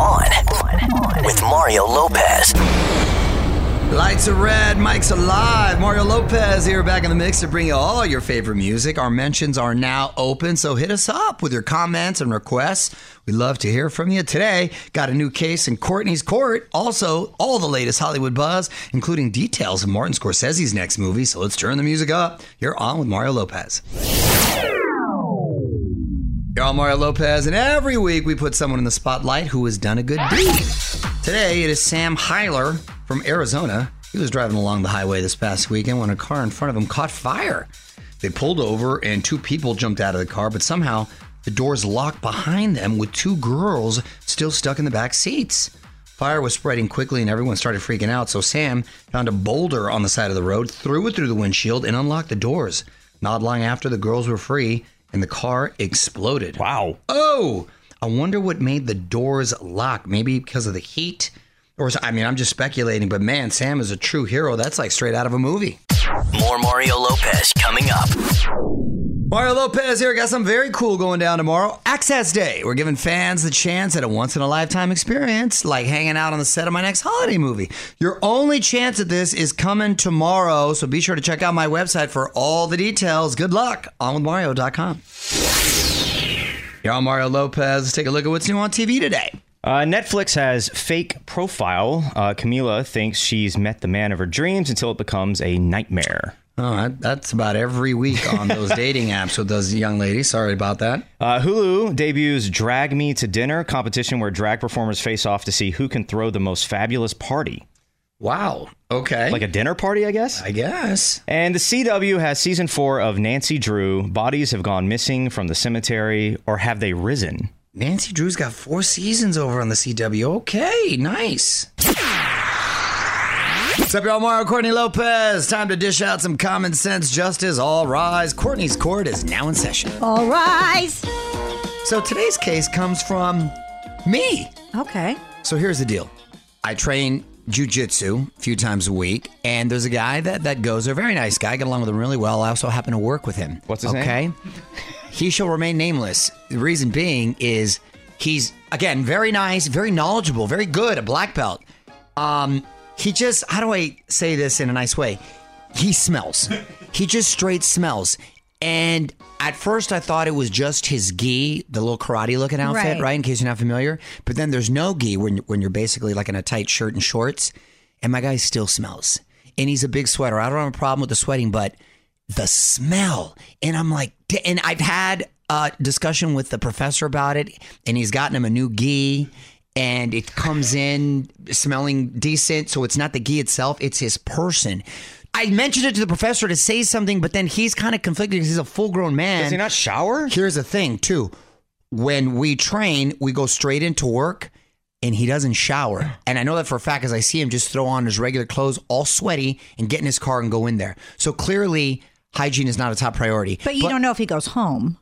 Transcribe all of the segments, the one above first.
On, with Mario Lopez. Lights are red, mics alive. Mario Lopez here back in the mix to bring you all your favorite music. Our mentions are now open, so hit us up with your comments and requests. We'd love to hear from you. Today, got a new case in Courtney's court. Also, all the latest Hollywood buzz, including details of Martin Scorsese's next movie. So let's turn the music up. You're on with Mario Lopez. You're on Mario Lopez, and every week we put someone in the spotlight who has done a good deed. Today it is Sam Heiler from Arizona. He was driving along the highway this past weekend when a car in front of him caught fire. They pulled over and two people jumped out of the car, but somehow the doors locked behind them with two girls still stuck in the back seats. Fire was spreading quickly and everyone started freaking out, so Sam found a boulder on the side of the road, threw it through the windshield, and unlocked the doors. Not long after, the girls were free and the car exploded. Wow. Oh, I wonder what made the doors lock. Maybe because of the heat? Or, I mean, I'm just speculating, but man, Sam is a true hero. That's like straight out of a movie. More Mario Lopez coming up. Mario Lopez here. Got something very cool going down tomorrow. Access Day. We're giving fans the chance at a once in a lifetime experience, like hanging out on the set of my next holiday movie. Your only chance at this is coming tomorrow, so be sure to check out my website for all the details. Good luck. OnWithMario.com. Y'all, Mario Lopez. Let's take a look at what's new on TV today. Uh, Netflix has fake profile. Uh, Camila thinks she's met the man of her dreams until it becomes a nightmare. Oh, that- that's about every week on those dating apps with those young ladies. Sorry about that. Uh, Hulu debuts Drag Me to Dinner, competition where drag performers face off to see who can throw the most fabulous party. Wow. Okay. Like a dinner party, I guess? I guess. And the CW has season four of Nancy Drew. Bodies have gone missing from the cemetery, or have they risen? Nancy Drew's got four seasons over on the CW. Okay, nice. What's up, y'all? Mario Courtney Lopez. Time to dish out some common sense justice. All rise. Courtney's court is now in session. All rise. So today's case comes from me. Okay. So here's the deal. I train jujitsu a few times a week, and there's a guy that, that goes there, very nice guy, get along with him really well. I also happen to work with him. What's his name? okay? He shall remain nameless. The reason being is he's again very nice, very knowledgeable, very good, a black belt. Um, he just how do I say this in a nice way? He smells. he just straight smells. And at first, I thought it was just his gi, the little karate looking outfit, Right. right? In case you're not familiar. But then there's no gi when you're, when you're basically like in a tight shirt and shorts. And my guy still smells. And he's a big sweater. I don't have a problem with the sweating, but the smell. And I'm like, and I've had a discussion with the professor about it, and he's gotten him a new gi. And it comes in smelling decent. So it's not the gi itself, it's his person. I mentioned it to the professor to say something, but then he's kind of conflicted because he's a full grown man. Does he not shower? Here's the thing, too. When we train, we go straight into work and he doesn't shower. And I know that for a fact because I see him just throw on his regular clothes, all sweaty, and get in his car and go in there. So clearly, hygiene is not a top priority. But you don't know if he goes home.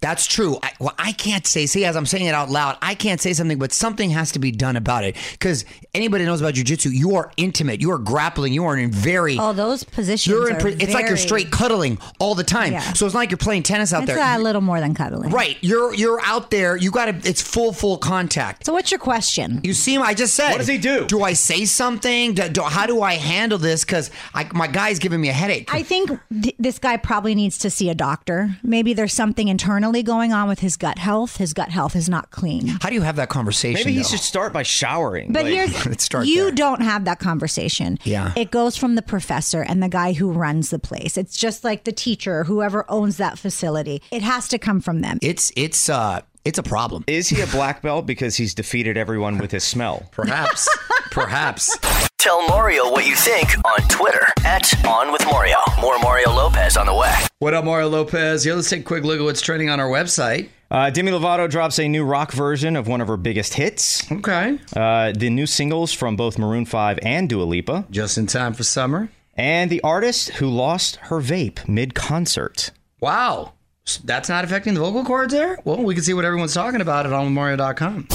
That's true. I, well, I can't say, see, as I'm saying it out loud, I can't say something, but something has to be done about it. Because anybody knows about jujitsu, you are intimate, you are grappling, you are in very. Oh, those positions. you're in. are pre- It's like you're straight cuddling all the time. Yeah. So it's not like you're playing tennis out It's there. a little more than cuddling. right. You're you're out there. You got to. It's full full contact. So, what's your question? You see. I just said. What does he do? Do I say something? Do, do- how do I handle this? Because my guy's giving me a headache. I think th- this guy probably needs to see a doctor. Maybe there's something internally going on with his gut health. His gut health is not clean. how do you have that conversation? Maybe he though? should start by showering. But Like, here's let's start you there. don't have that conversation. Yeah. It goes from the professor and the guy who runs the place. It's just like the teacher, whoever owns that facility. It has to come from them. It's it's uh it's a problem. is he a black belt because he's defeated everyone with his smell? Perhaps. Perhaps. Tell Mario what you think on Twitter at On With Mario. More Mario Lopez on the way. What up, Mario Lopez? Here, let's take a quick look at what's trending on our website. Uh, Demi Lovato drops a new rock version of one of her biggest hits. Okay. Uh, the new singles from both Maroon 5 and Dua Lipa. Just in time for summer. And the artist who lost her vape mid concert. Wow. That's not affecting the vocal cords there? Well, we can see what everyone's talking about at onwithmario.com.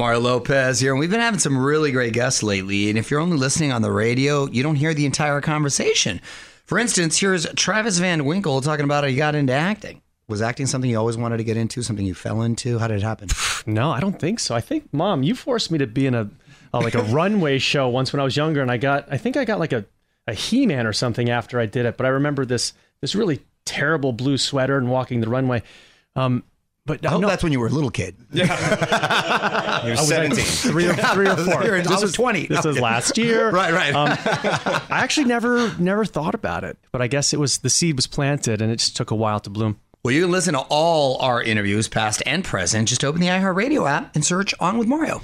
Mario Lopez here, and we've been having some really great guests lately. And if you're only listening on the radio, you don't hear the entire conversation. For instance, here's Travis Van Winkle talking about how he got into acting. Was acting something you always wanted to get into, something you fell into? How did it happen? No, I don't think so. I think, Mom, you forced me to be in a, a like a runway show once when I was younger, and I got, I think I got like a, a He-Man or something after I did it. But I remember this this really terrible blue sweater and walking the runway. Um, but I hope no, that's when you were a little kid. He was I was 17. like three or, three or four. I was This was 20. This was last year. Right, right. Um, I actually never never thought about it, but I guess it was the seed was planted and it just took a while to bloom. Well, you can listen to all our interviews, past and present. Just open the iHeartRadio app and search On With Mario.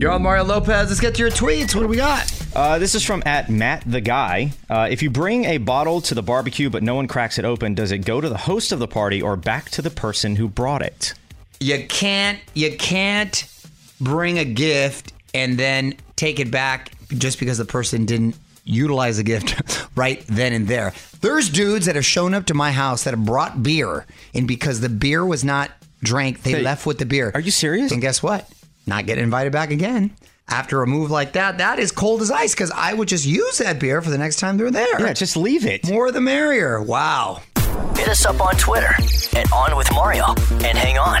You're on Mario Lopez. Let's get to your tweets. What do we got? Uh, this is from at Matt the Guy. Uh, if you bring a bottle to the barbecue but no one cracks it open, does it go to the host of the party or back to the person who brought it? You can't you can't bring a gift and then take it back just because the person didn't utilize the gift right then and there. There's dudes that have shown up to my house that have brought beer and because the beer was not drank, they Hey, left with the beer. are you serious? And guess what? Not getting invited back again. After a move like that, that is cold as ice because I would just use that beer for the next time they're there. Yeah, just leave it. More the merrier. Wow. Hit us up on Twitter at On With Mario. And hang on.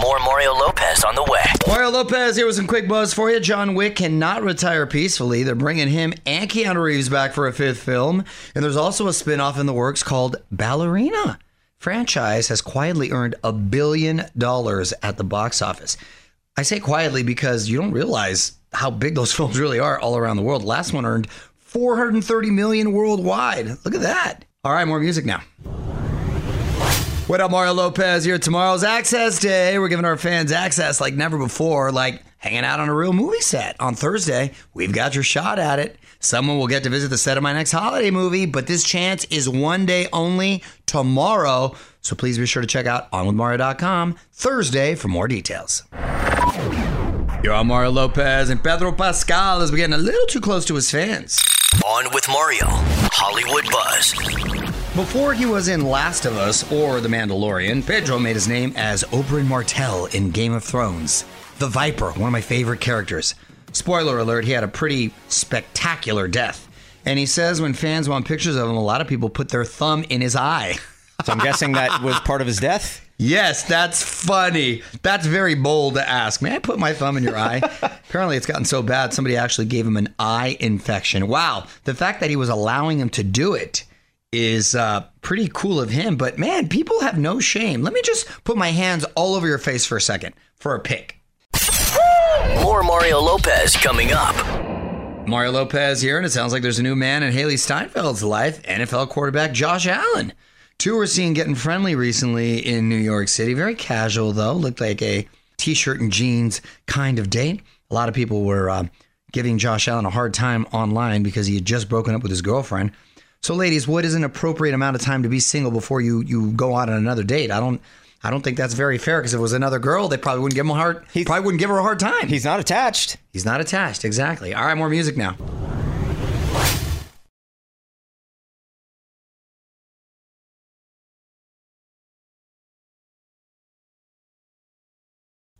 More Mario Lopez on the way. Mario Lopez here with some quick buzz for you. John Wick cannot retire peacefully. They're bringing him and Keanu Reeves back for a fifth film. And there's also a spin off in the works called Ballerina. Franchise has quietly earned a billion dollars at the box office. I say quietly because you don't realize how big those films really are all around the world. Last one earned 430 million worldwide. Look at that. All right, more music now. What up, Mario Lopez here. Tomorrow's Access Day. We're giving our fans access like never before, like hanging out on a real movie set. On Thursday, we've got your shot at it. Someone will get to visit the set of my next holiday movie, but this chance is one day only tomorrow. So please be sure to check out onwithmario.com Thursday for more details. You're on Mario Lopez, and Pedro Pascal is getting a little too close to his fans. On with Mario. Hollywood Buzz. Before he was in Last of Us or The Mandalorian, Pedro made his name as Oberyn Martell in Game of Thrones. The Viper, one of my favorite characters. Spoiler alert, he had a pretty spectacular death. And he says when fans want pictures of him, a lot of people put their thumb in his eye. So I'm guessing that was part of his death. Yes, that's funny. That's very bold to ask. May I put my thumb in your eye? Apparently, it's gotten so bad, somebody actually gave him an eye infection. Wow. The fact that he was allowing him to do it is uh, pretty cool of him. But man, people have no shame. Let me just put my hands all over your face for a second for a pic. More Mario Lopez coming up. Mario Lopez here, and it sounds like there's a new man in Hailee Steinfeld's life NFL quarterback Josh Allen. Two were seen getting friendly recently in New York City. Very casual, though. Looked like a t shirt and jeans kind of date. A lot of people were uh, giving Josh Allen a hard time online because he had just broken up with his girlfriend. So, ladies, what is an appropriate amount of time to be single before you, you go out on another date? I don't. I don't think that's very fair because if it was another girl, they probably wouldn't give him a hard. He probably wouldn't give her a hard time. He's not attached. He's not attached. Exactly. All right, more music now.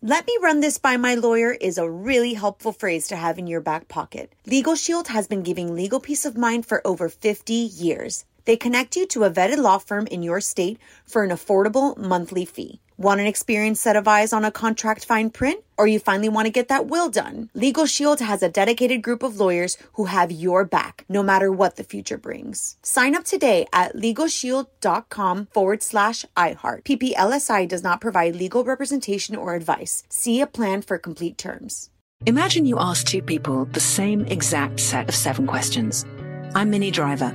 Let me run this by my lawyer is a really helpful phrase to have in your back pocket. Legal Shield has been giving legal peace of mind for over 50 years. They connect you to a vetted law firm in your state for an affordable monthly fee. Want an experienced set of eyes on a contract fine print? Or you finally want to get that will done? Legal Shield has a dedicated group of lawyers who have your back, no matter what the future brings. Sign up today at LegalShield.com forward slash iHeart. PPLSI does not provide legal representation or advice. See a plan for complete terms. Imagine you ask two people the same exact set of seven questions. I'm Minnie Driver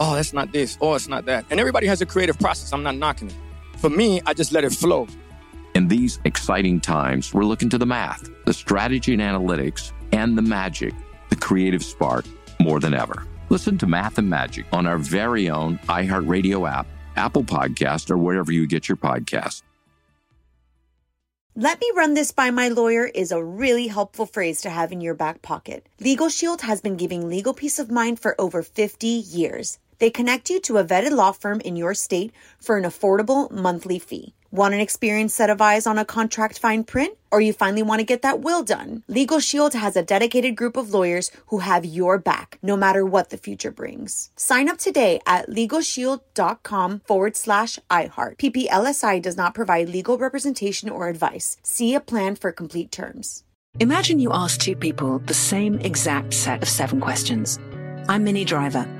oh, that's not this, oh, it's not that. And everybody has a creative process. I'm not knocking it. For me, I just let it flow. In these exciting times, we're looking to the math, the strategy and analytics, and the magic, the creative spark, more than ever. Listen to Math and Magic on our very own iHeartRadio app, Apple Podcast, or wherever you get your podcasts. Let me run this by my lawyer is a really helpful phrase to have in your back pocket. Legal Shield has been giving legal peace of mind for over 50 years. They connect you to a vetted law firm in your state for an affordable monthly fee. Want an experienced set of eyes on a contract fine print? Or you finally want to get that will done? Legal Shield has a dedicated group of lawyers who have your back, no matter what the future brings. Sign up today at LegalShield.com forward slash iHeart. PPLSI does not provide legal representation or advice. See a plan for complete terms. Imagine you ask two people the same exact set of seven questions. I'm Minnie Driver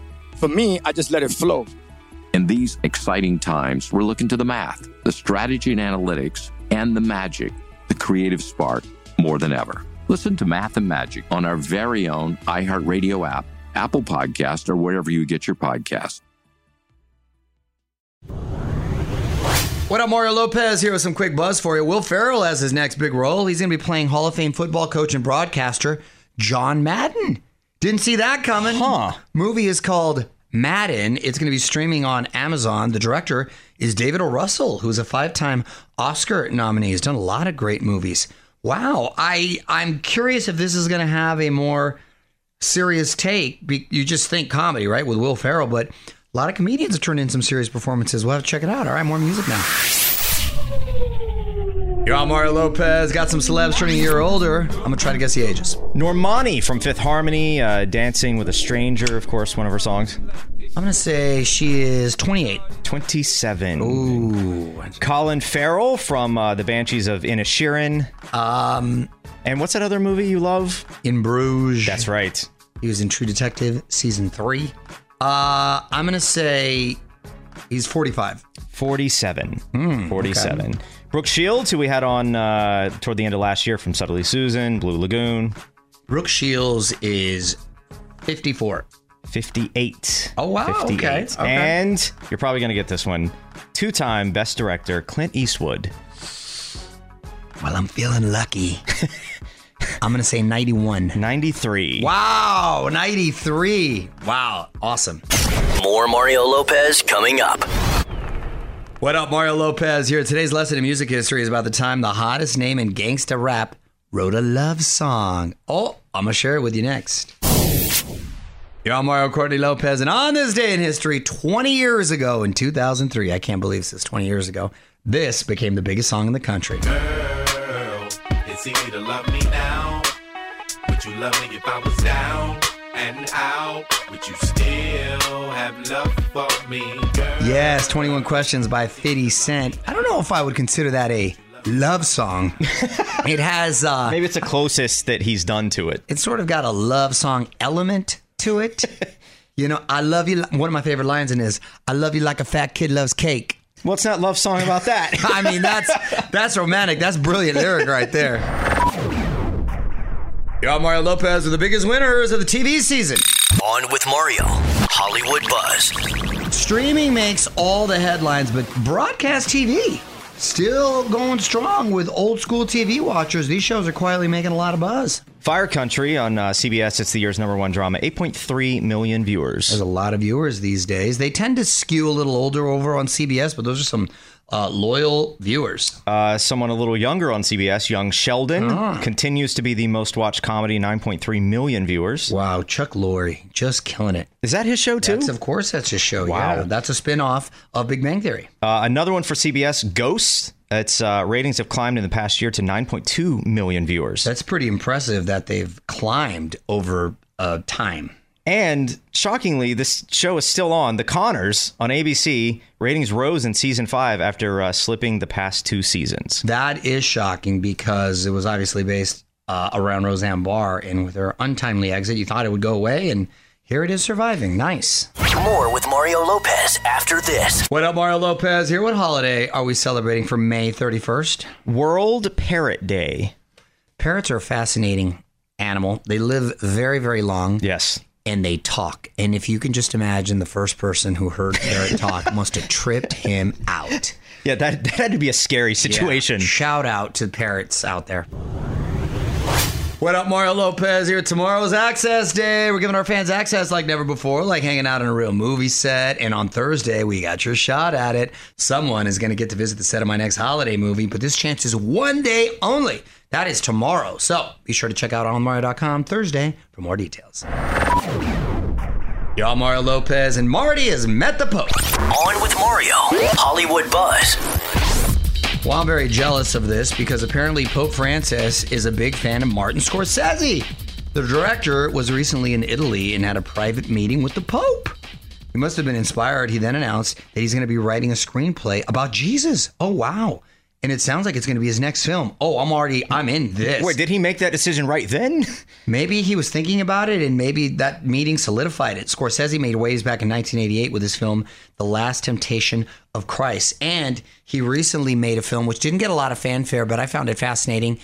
For me, I just let it flow. In these exciting times, we're looking to the math, the strategy and analytics, and the magic, the creative spark, more than ever. Listen to Math and Magic on our very own iHeartRadio app, Apple Podcast, or wherever you get your podcasts. What up, Mario Lopez? Here with some quick buzz for you. Will Ferrell has his next big role. He's going to be playing Hall of Fame football coach and broadcaster John Madden. Didn't see that coming. Huh. Movie is called Madden. It's going to be streaming on Amazon. The director is David O. Russell, who's a five-time Oscar nominee. He's done a lot of great movies. Wow. I I'm curious if this is going to have a more serious take. You just think comedy, right, with Will Ferrell, but a lot of comedians have turned in some serious performances. We'll have to check it out. All right, more music now. You're on Mario Lopez. Got some celebs turning a year older. I'm going to try to guess the ages. Normani from Fifth Harmony, uh, Dancing with a Stranger, of course, one of her songs. I'm going to say she is 28. 27. Ooh. Colin Farrell from uh, the Banshees of Inisherin. Um, and what's that other movie you love? In Bruges. That's right. He was in True Detective season three. Uh, I'm going to say he's 45. 47. Hmm, 47. okay. Brooke Shields, who we had on uh, toward the end of last year from Suddenly Susan, Blue Lagoon. Brooke Shields is 54. 58. Oh, wow. Okay. 58. okay. And you're probably going to get this one. Two time Best Director, Clint Eastwood. Well, I'm feeling lucky. I'm going to say 91. 93. Wow, 93. Wow, awesome. More Mario Lopez coming up. What up, Mario Lopez here. Today's lesson in music history is about the time the hottest name in gangsta rap wrote a love song. Oh, I'm going to share it with you next. You're on Mario Courtney Lopez, and on this day in history, 20 years ago in 2003, I can't believe this is 20 years ago, this became the biggest song in the country. Girl, it's easy to love me now. Would you love me if I was down and out? Would you still have love for me, girl? Yes, 21 Questions by 50 Cent. I don't know if I would consider that a love song. it has. Uh, Maybe it's the closest that he's done to it. It's sort of got a love song element to it. you know, I love you. One of my favorite lines in is, I love you like a fat kid loves cake. What's that love song about that? I mean, that's that's romantic. That's brilliant lyric right there. You're on Mario Lopez are the biggest winners of the TV season. On with Mario, Hollywood Buzz. Streaming makes all the headlines, but broadcast TV still going strong with old school TV watchers. These shows are quietly making a lot of buzz. Fire Country on uh, CBS. It's the year's number one drama. 8.3 million viewers. There's a lot of viewers these days. They tend to skew a little older over on CBS, but those are some uh, loyal viewers. Uh, someone a little younger on CBS, Young Sheldon, Ah. continues to be the most watched comedy, 9.3 million viewers. Wow, Chuck Lorre, just killing it. Is that his show too? That's, of course, that's his show. Wow. Yeah, that's a spin-off of Big Bang Theory. Uh, another one for CBS, Ghosts. Its uh, ratings have climbed in the past year to 9.2 million viewers. That's pretty impressive that they've climbed over uh, time. And shockingly, this show is still on. The Conners on ABC. Ratings rose in season five after uh, slipping the past two seasons. That is shocking because it was obviously based uh, around Roseanne Barr, and with her untimely exit, you thought it would go away, and here it is surviving. Nice. More with Mario Lopez after this. What up, Mario Lopez here? What holiday are we celebrating for May 31st? World Parrot Day. Parrots are a fascinating animal. They live very, very long. Yes. And they talk. And if you can just imagine the first person who heard parrot talk must have tripped him out. Yeah, that, that had to be a scary situation. Yeah. Shout out to parrots out there. What up, Mario Lopez here. Tomorrow's Access Day. We're giving our fans access like never before, like hanging out in a real movie set. And on Thursday, we got your shot at it. Someone is going to get to visit the set of my next holiday movie, but this chance is one day only. That is tomorrow. So be sure to check out onmario.com Thursday for more details. Y'all, Mario Lopez, and Marty has met the Pope. On with Mario, Hollywood Buzz. Well, I'm very jealous of this because apparently Pope Francis is a big fan of Martin Scorsese. The director was recently in Italy and had a private meeting with the Pope. He must have been inspired. He then announced that he's going to be writing a screenplay about Jesus. Oh, wow. And it sounds like it's going to be his next film. Oh, I'm already, I'm in this. Wait, did he make that decision right then? Maybe he was thinking about it and maybe that meeting solidified it. Scorsese made waves back in 1988 with his film, The Last Temptation of Christ. And he recently made a film which didn't get a lot of fanfare, but I found it fascinating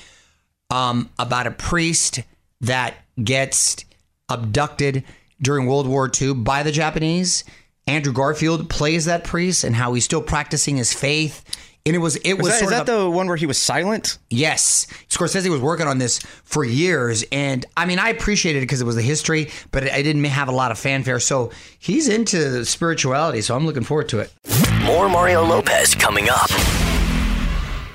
um, about a priest that gets abducted during World War II by the Japanese. Andrew Garfield plays that priest and how he's still practicing his faith And it was it was, Was that, sort is of that a- the one where he was silent? Yes. Scorsese was working on this for years. And I mean, I appreciated it because it was the history, but it, it didn't have a lot of fanfare. So he's into spirituality. So I'm looking forward to it. More Mario Lopez coming up.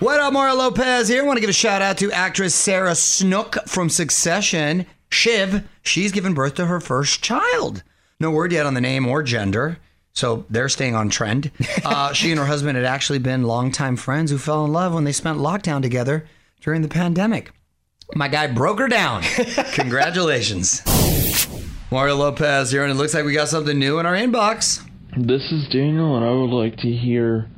What up, Mario Lopez here? I want to give a shout out to actress Sarah Snook from Succession. Shiv, she's given birth to her first child. No word yet on the name or gender. So they're staying on trend. Uh, she and her husband had actually been longtime friends who fell in love when they spent lockdown together during the pandemic. My guy broke her down. Congratulations. Mario Lopez here, and it looks like we got something new in our inbox. This is Daniel, and I would like to hear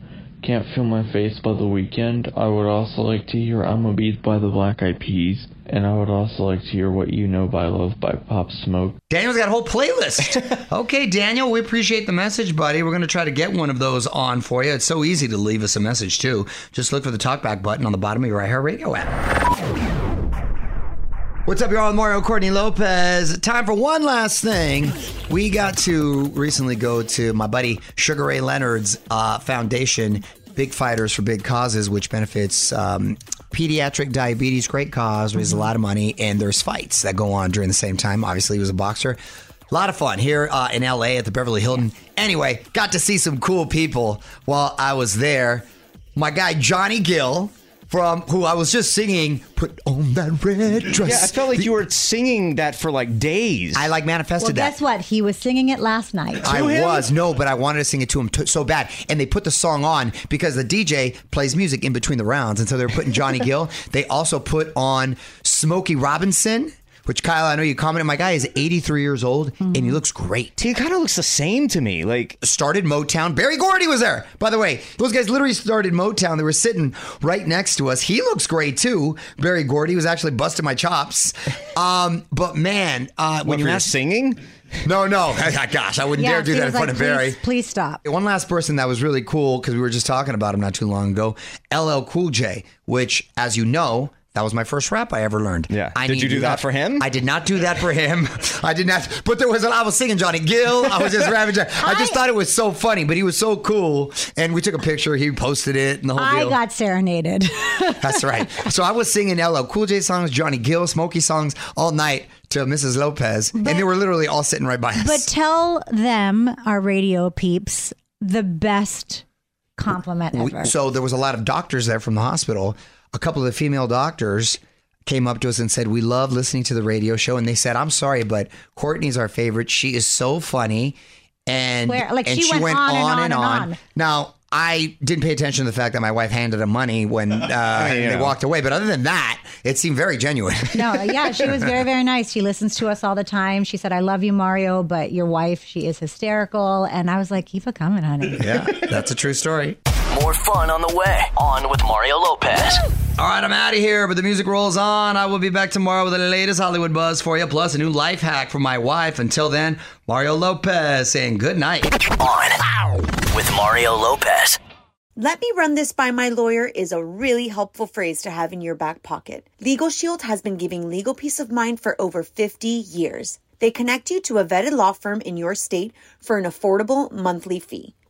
Can't Feel My Face by The Weeknd. I would also like to hear I'm a Beat by the Black Eyed Peas. And I would also like to hear What You Know Bout Love by Pop Smoke. Daniel's got a whole playlist. okay, Daniel, we appreciate the message, buddy. We're going to try to get one of those on for you. It's so easy to leave us a message, too. Just look for the talkback button on the bottom of your iHeartRadio app. What's up, y'all? Mario Courtney Lopez. Time for one last thing. We got to recently go to my buddy Sugar Ray Leonard's uh, foundation, Big Fighters for Big Causes, which benefits um, pediatric diabetes. Great cause, raises a lot of money, and there's fights that go on during the same time. Obviously, he was a boxer. A lot of fun here uh, in LA at the Beverly Hilton. Anyway, got to see some cool people while I was there. My guy Johnny Gill, from who I was just singing, put on that red dress. Yeah, I felt like you were singing that for like days. I like manifested Well, that. guess what? He was singing it last night. I was no, but I wanted to sing it to him t- so bad, and they put the song on because the DJ plays music in between the rounds, and so they were putting Johnny Gill. They also put on Smokey Robinson, which Kyle, I know you commented. My guy is 83 years old, and he looks great. He kind of looks the same to me. Like started Motown. Berry Gordy was there, by the way. Those guys literally started Motown. They were sitting right next to us. He looks great too. Berry Gordy was actually busting my chops. Um, but man, uh, when you for your asked singing. no, no, gosh, I wouldn't Yeah, dare do that in front like, of Barry. Please, please stop. One last person that was really cool because we were just talking about him not too long ago, LL Cool J, which, as you know, that was my first rap I ever learned. Yeah. I Did you do that for him? I did not do that for him. I did not. But there was a lot. I was singing Johnny Gill. I was just rapping. Johnny- I just thought it was so funny, but he was so cool. And we took a picture. He posted it and the whole I deal. got serenaded. That's right. So I was singing LL Cool J songs, Johnny Gill, Smokey songs all night to Mrs. Lopez, and they were literally all sitting right by us. But tell them, our radio peeps, the best compliment We- ever. so there was a lot of doctors there from the hospital. A couple of the female doctors came up to us and said, "We love listening to the radio show." And they said, "I'm sorry, but Courtney's our favorite. She is so funny." And Swear, like, and she went on and on and on. Now. I didn't pay attention to the fact that my wife handed him money when uh, mean, you they walked away. But other than that, it seemed very genuine. no, yeah, she was very, very nice. She listens to us all the time. She said, I love you, Mario, but your wife, she is hysterical. And I was like, keep it coming, honey. yeah, that's a true story. More fun on the way. On with Mario Lopez. All right, I'm out of here, but the music rolls on. I will be back tomorrow with the latest Hollywood buzz for you, plus a new life hack from my wife. Until then, Mario Lopez saying good night. On with Mario Lopez. Let me run this by my lawyer is a really helpful phrase to have in your back pocket. Legal Shield has been giving legal peace of mind for over 50 years. They connect you to a vetted law firm in your state for an affordable monthly fee.